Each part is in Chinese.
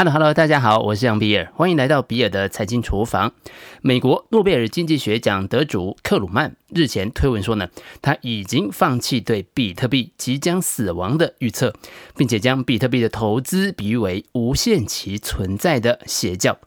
Hello Hello，大家好，我是杨比尔，欢迎来到比尔的财经厨房。美国诺贝尔经济学奖得主克鲁曼日前推文说呢，他已经放弃对比特币即将死亡的预测，并且将比特币的投资比喻为无限期存在的邪教。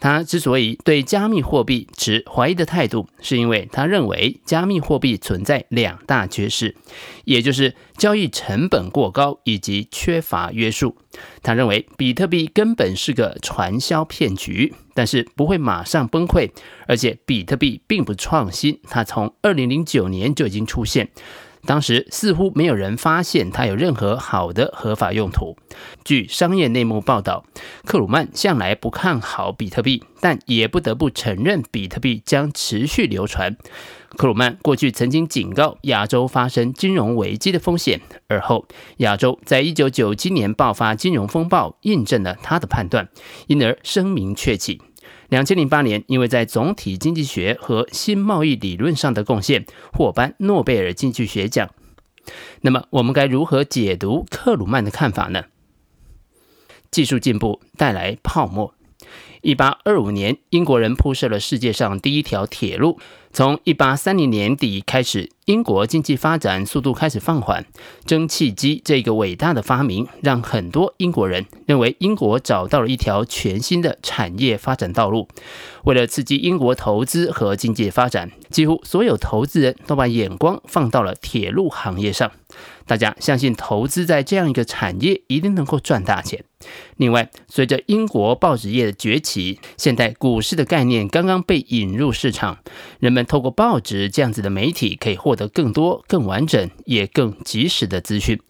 他之所以对加密货币持怀疑的态度，是因为他认为加密货币存在两大缺失，也就是交易成本过高以及缺乏约束。他认为比特币根本是个传销骗局，但是不会马上崩溃，而且比特币并不创新，它从二零零九年就已经出现。当时似乎没有人发现它有任何好的合法用途。据商业内幕报道，克鲁曼向来不看好比特币，但也不得不承认比特币将持续流传。克鲁曼过去曾经警告亚洲发生金融危机的风险，而后亚洲在一九九七年爆发金融风暴，印证了他的判断，因而声名鹊起。两千零八年，因为在总体经济学和新贸易理论上的贡献，获颁诺贝尔经济学奖。那么，我们该如何解读克鲁曼的看法呢？技术进步带来泡沫。一八二五年，英国人铺设了世界上第一条铁路。从一八三零年底开始，英国经济发展速度开始放缓。蒸汽机这个伟大的发明，让很多英国人认为英国找到了一条全新的产业发展道路。为了刺激英国投资和经济发展，几乎所有投资人都把眼光放到了铁路行业上。大家相信投资在这样一个产业一定能够赚大钱。另外，随着英国报纸业的崛起，现代股市的概念刚刚被引入市场，人们透过报纸这样子的媒体可以获得更多、更完整也更及时的资讯。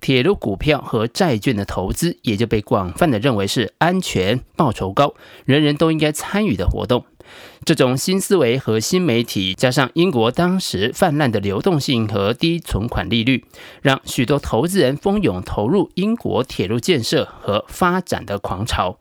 铁路股票和债券的投资也就被广泛的认为是安全、报酬高、人人都应该参与的活动。这种新思维和新媒体，加上英国当时泛滥的流动性和低存款利率，让许多投资人蜂拥投入英国铁路建设和发展的狂潮。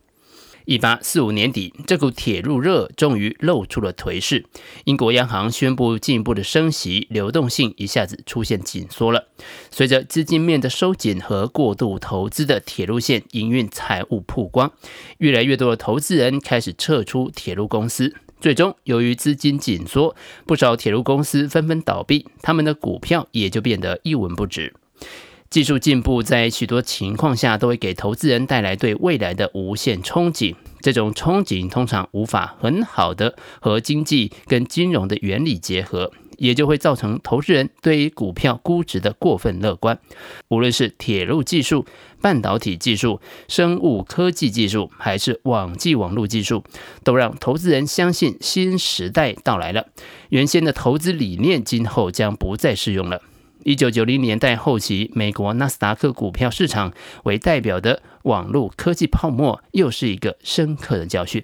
一八四五年底，这股铁路热终于露出了颓势。英国央行宣布进一步的升息，流动性一下子出现紧缩了。随着资金面的收紧和过度投资的铁路线营运财务曝光，越来越多的投资人开始撤出铁路公司。最终，由于资金紧缩，不少铁路公司纷纷倒闭，他们的股票也就变得一文不值。技术进步在许多情况下都会给投资人带来对未来的无限憧憬，这种憧憬通常无法很好的和经济跟金融的原理结合。也就会造成投资人对于股票估值的过分乐观。无论是铁路技术、半导体技术、生物科技技术，还是网际网络技术，都让投资人相信新时代到来了。原先的投资理念今后将不再适用了。一九九零年代后期，美国纳斯达克股票市场为代表的网络科技泡沫，又是一个深刻的教训。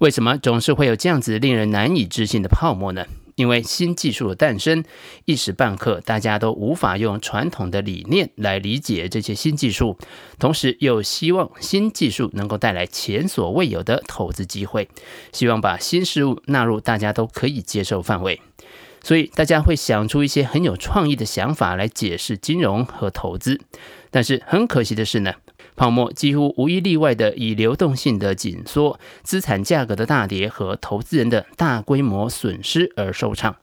为什么总是会有这样子令人难以置信的泡沫呢？因为新技术的诞生，一时半刻大家都无法用传统的理念来理解这些新技术，同时又希望新技术能够带来前所未有的投资机会，希望把新事物纳入大家都可以接受范围，所以大家会想出一些很有创意的想法来解释金融和投资。但是很可惜的是呢，泡沫几乎无一例外的以流动性的紧缩、资产价格的大跌和投资人的大规模损失而收场。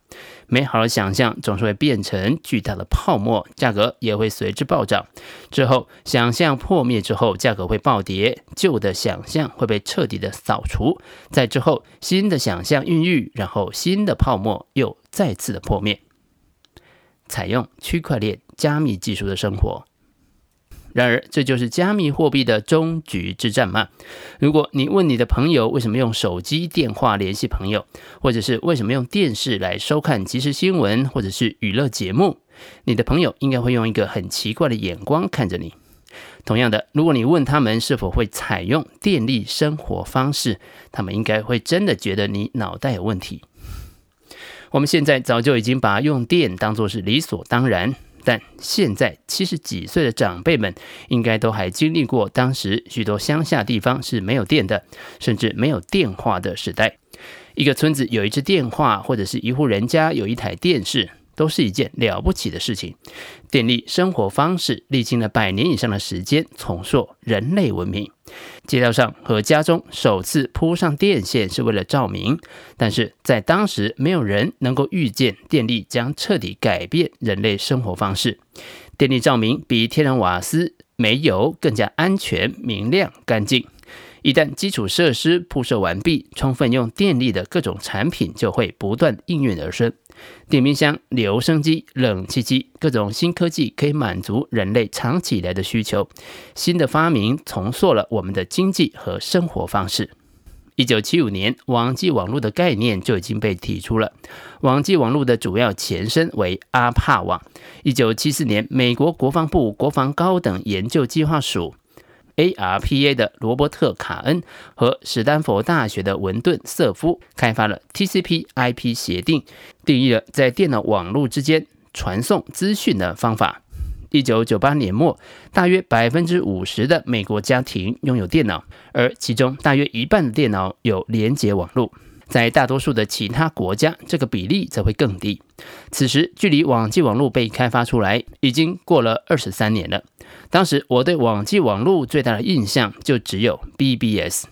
美好的想象总是会变成巨大的泡沫，价格也会随之暴涨。之后，想象破灭之后，价格会暴跌，旧的想象会被彻底的扫除。在之后，新的想象孕育，然后新的泡沫又再次的破灭。采用区块链加密技术的生活。然而，这就是加密货币的终局之战吗？如果你问你的朋友为什么用手机电话联系朋友，或者是为什么用电视来收看即时新闻或者是娱乐节目，你的朋友应该会用一个很奇怪的眼光看着你。同样的，如果你问他们是否会采用电力生活方式，他们应该会真的觉得你脑袋有问题。我们现在早就已经把用电当作是理所当然。但现在七十几岁的长辈们，应该都还经历过当时许多乡下地方是没有电的，甚至没有电话的时代。一个村子有一只电话，或者是一户人家有一台电视，都是一件了不起的事情。电力生活方式历经了百年以上的时间，重塑人类文明。街道上和家中首次铺上电线是为了照明，但是在当时没有人能够预见电力将彻底改变人类生活方式。电力照明比天然瓦斯、煤油更加安全、明亮、干净。一旦基础设施铺设完毕，充分用电力的各种产品就会不断应运而生。电冰箱、留声机、冷气机，各种新科技可以满足人类长期以来的需求。新的发明重塑了我们的经济和生活方式。一九七五年，网际网络的概念就已经被提出了。网际网络的主要前身为阿帕网。一九七四年，美国国防部国防高等研究计划署。ARPA 的罗伯特·卡恩和史丹佛大学的文顿·瑟夫开发了 TCP/IP 协定，定义了在电脑网络之间传送资讯的方法。一九九八年末，大约百分之五十的美国家庭拥有电脑，而其中大约一半的电脑有连接网络。在大多数的其他国家，这个比例则会更低。此时，距离网际网络被开发出来已经过了二十三年了。当时，我对网际网络最大的印象就只有 BBS。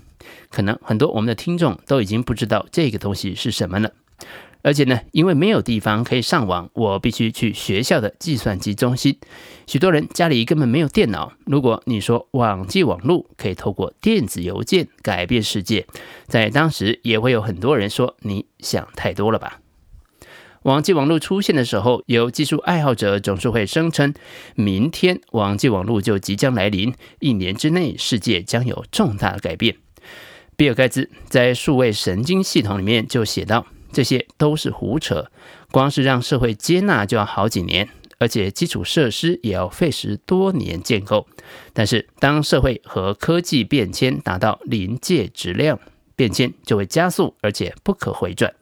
可能很多我们的听众都已经不知道这个东西是什么了。而且呢，因为没有地方可以上网，我必须去学校的计算机中心。许多人家里根本没有电脑。如果你说网际网络可以透过电子邮件改变世界，在当时也会有很多人说你想太多了吧。网际网络出现的时候，有技术爱好者总是会声称，明天网际网络就即将来临，一年之内世界将有重大改变。比尔盖茨在数位神经系统里面就写道。这些都是胡扯，光是让社会接纳就要好几年，而且基础设施也要费时多年建构。但是，当社会和科技变迁达到临界质量，变迁就会加速，而且不可回转。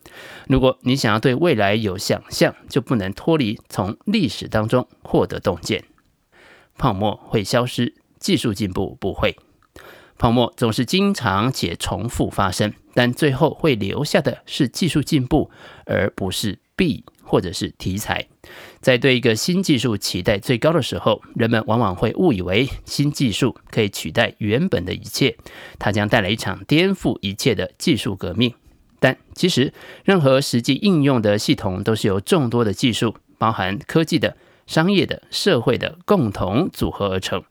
如果你想要对未来有想象，就不能脱离从历史当中获得洞见。泡沫会消失，技术进步不会。泡沫总是经常且重复发生，但最后会留下的是技术进步，而不是币或者是题材。在对一个新技术期待最高的时候，人们往往会误以为新技术可以取代原本的一切，它将带来一场颠覆一切的技术革命。但其实，任何实际应用的系统都是由众多的技术，包含科技的、商业的、社会的，共同组合而成。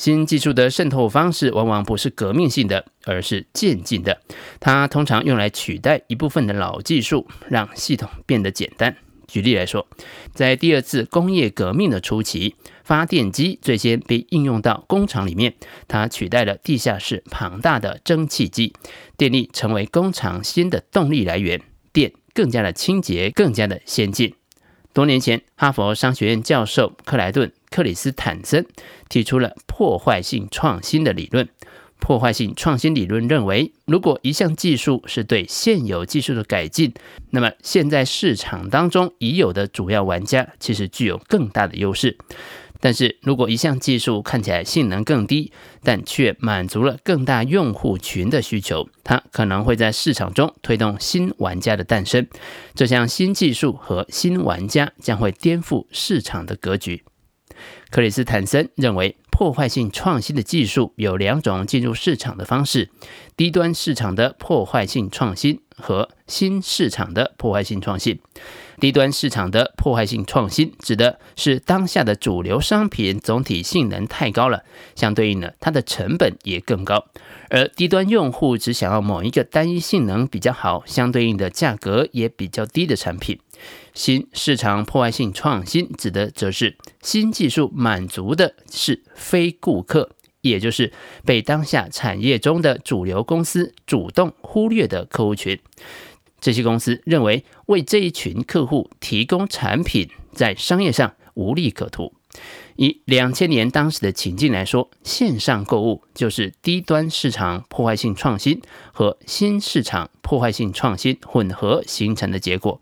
新技术的渗透方式往往不是革命性的，而是渐进的。它通常用来取代一部分的老技术，让系统变得简单。举例来说，在第二次工业革命的初期，发电机最先被应用到工厂里面，它取代了地下室庞大的蒸汽机，电力成为工厂新的动力来源，电更加的清洁，更加的先进。多年前，哈佛商学院教授克莱顿。克里斯坦森提出了破坏性创新的理论。破坏性创新理论认为，如果一项技术是对现有技术的改进，那么现在市场当中已有的主要玩家其实具有更大的优势。但是如果一项技术看起来性能更低，但却满足了更大用户群的需求，它可能会在市场中推动新玩家的诞生。这项新技术和新玩家将会颠覆市场的格局。克里斯坦森认为，破坏性创新的技术有两种进入市场的方式：低端市场的破坏性创新和新市场的破坏性创新。低端市场的破坏性创新指的是当下的主流商品总体性能太高了，相对应的，它的成本也更高。而低端用户只想要某一个单一性能比较好、相对应的价格也比较低的产品。新市场破坏性创新指的则是新技术满足的是非顾客，也就是被当下产业中的主流公司主动忽略的客户群。这些公司认为为这一群客户提供产品，在商业上无利可图。以两千年当时的情境来说，线上购物就是低端市场破坏性创新和新市场破坏性创新混合形成的结果。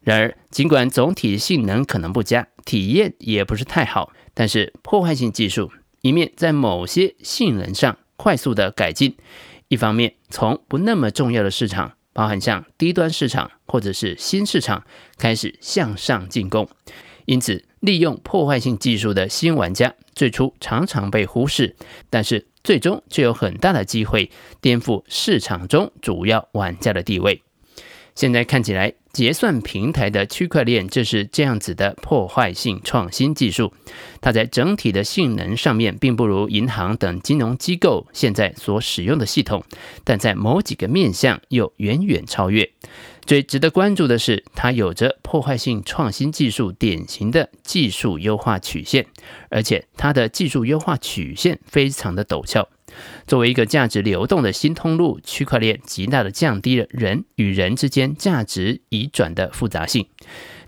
然而，尽管总体性能可能不佳，体验也不是太好，但是破坏性技术一面在某些性能上快速的改进，一方面从不那么重要的市场包含像低端市场或者是新市场开始向上进攻。因此，利用破坏性技术的新玩家最初常常被忽视，但是最终却有很大的机会颠覆市场中主要玩家的地位。现在看起来，结算平台的区块链就是这样子的破坏性创新技术。它在整体的性能上面，并不如银行等金融机构现在所使用的系统，但在某几个面向又远远超越。最值得关注的是，它有着破坏性创新技术典型的技术优化曲线，而且它的技术优化曲线非常的陡峭。作为一个价值流动的新通路，区块链极大的降低了人与人之间价值移转的复杂性。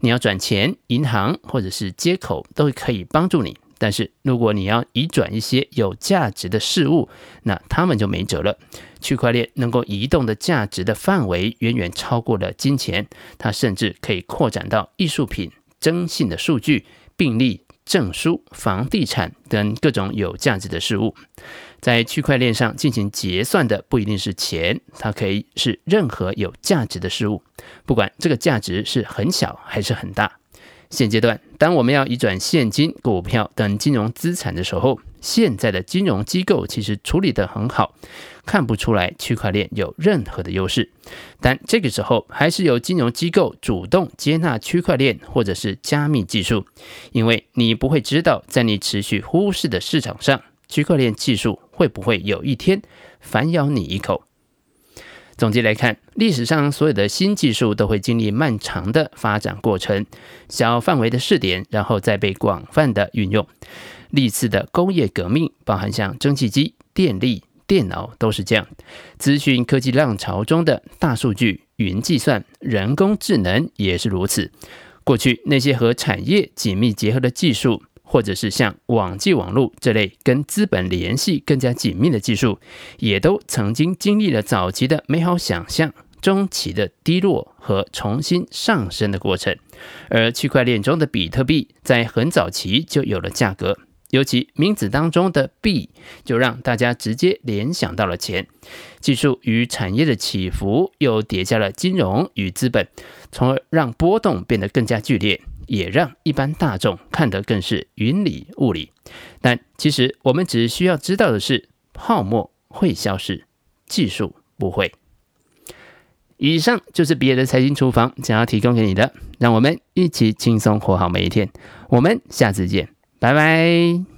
你要转钱，银行或者是接口都可以帮助你。但是如果你要移转一些有价值的事物，那他们就没辙了。区块链能够移动的价值的范围远远超过了金钱，它甚至可以扩展到艺术品、征信的数据、病历、证书、房地产等各种有价值的事物。在区块链上进行结算的不一定是钱，它可以是任何有价值的事物，不管这个价值是很小还是很大。现阶段，当我们要移转现金、股票等金融资产的时候，现在的金融机构其实处理得很好，看不出来区块链有任何的优势。但这个时候，还是由金融机构主动接纳区块链或者是加密技术，因为你不会知道，在你持续忽视的市场上。区块链技术会不会有一天反咬你一口？总结来看，历史上所有的新技术都会经历漫长的发展过程，小范围的试点，然后再被广泛的运用。历次的工业革命，包含像蒸汽机、电力、电脑，都是这样。资讯科技浪潮中的大数据、云计算、人工智能也是如此。过去那些和产业紧密结合的技术。或者是像网际网络这类跟资本联系更加紧密的技术，也都曾经经历了早期的美好想象、中期的低落和重新上升的过程。而区块链中的比特币在很早期就有了价格，尤其名字当中的“币”就让大家直接联想到了钱。技术与产业的起伏又叠加了金融与资本，从而让波动变得更加剧烈。也让一般大众看得更是云里雾里，但其实我们只需要知道的是，泡沫会消失，技术不会。以上就是比尔的财经厨房想要提供给你的，让我们一起轻松活好每一天。我们下次见，拜拜。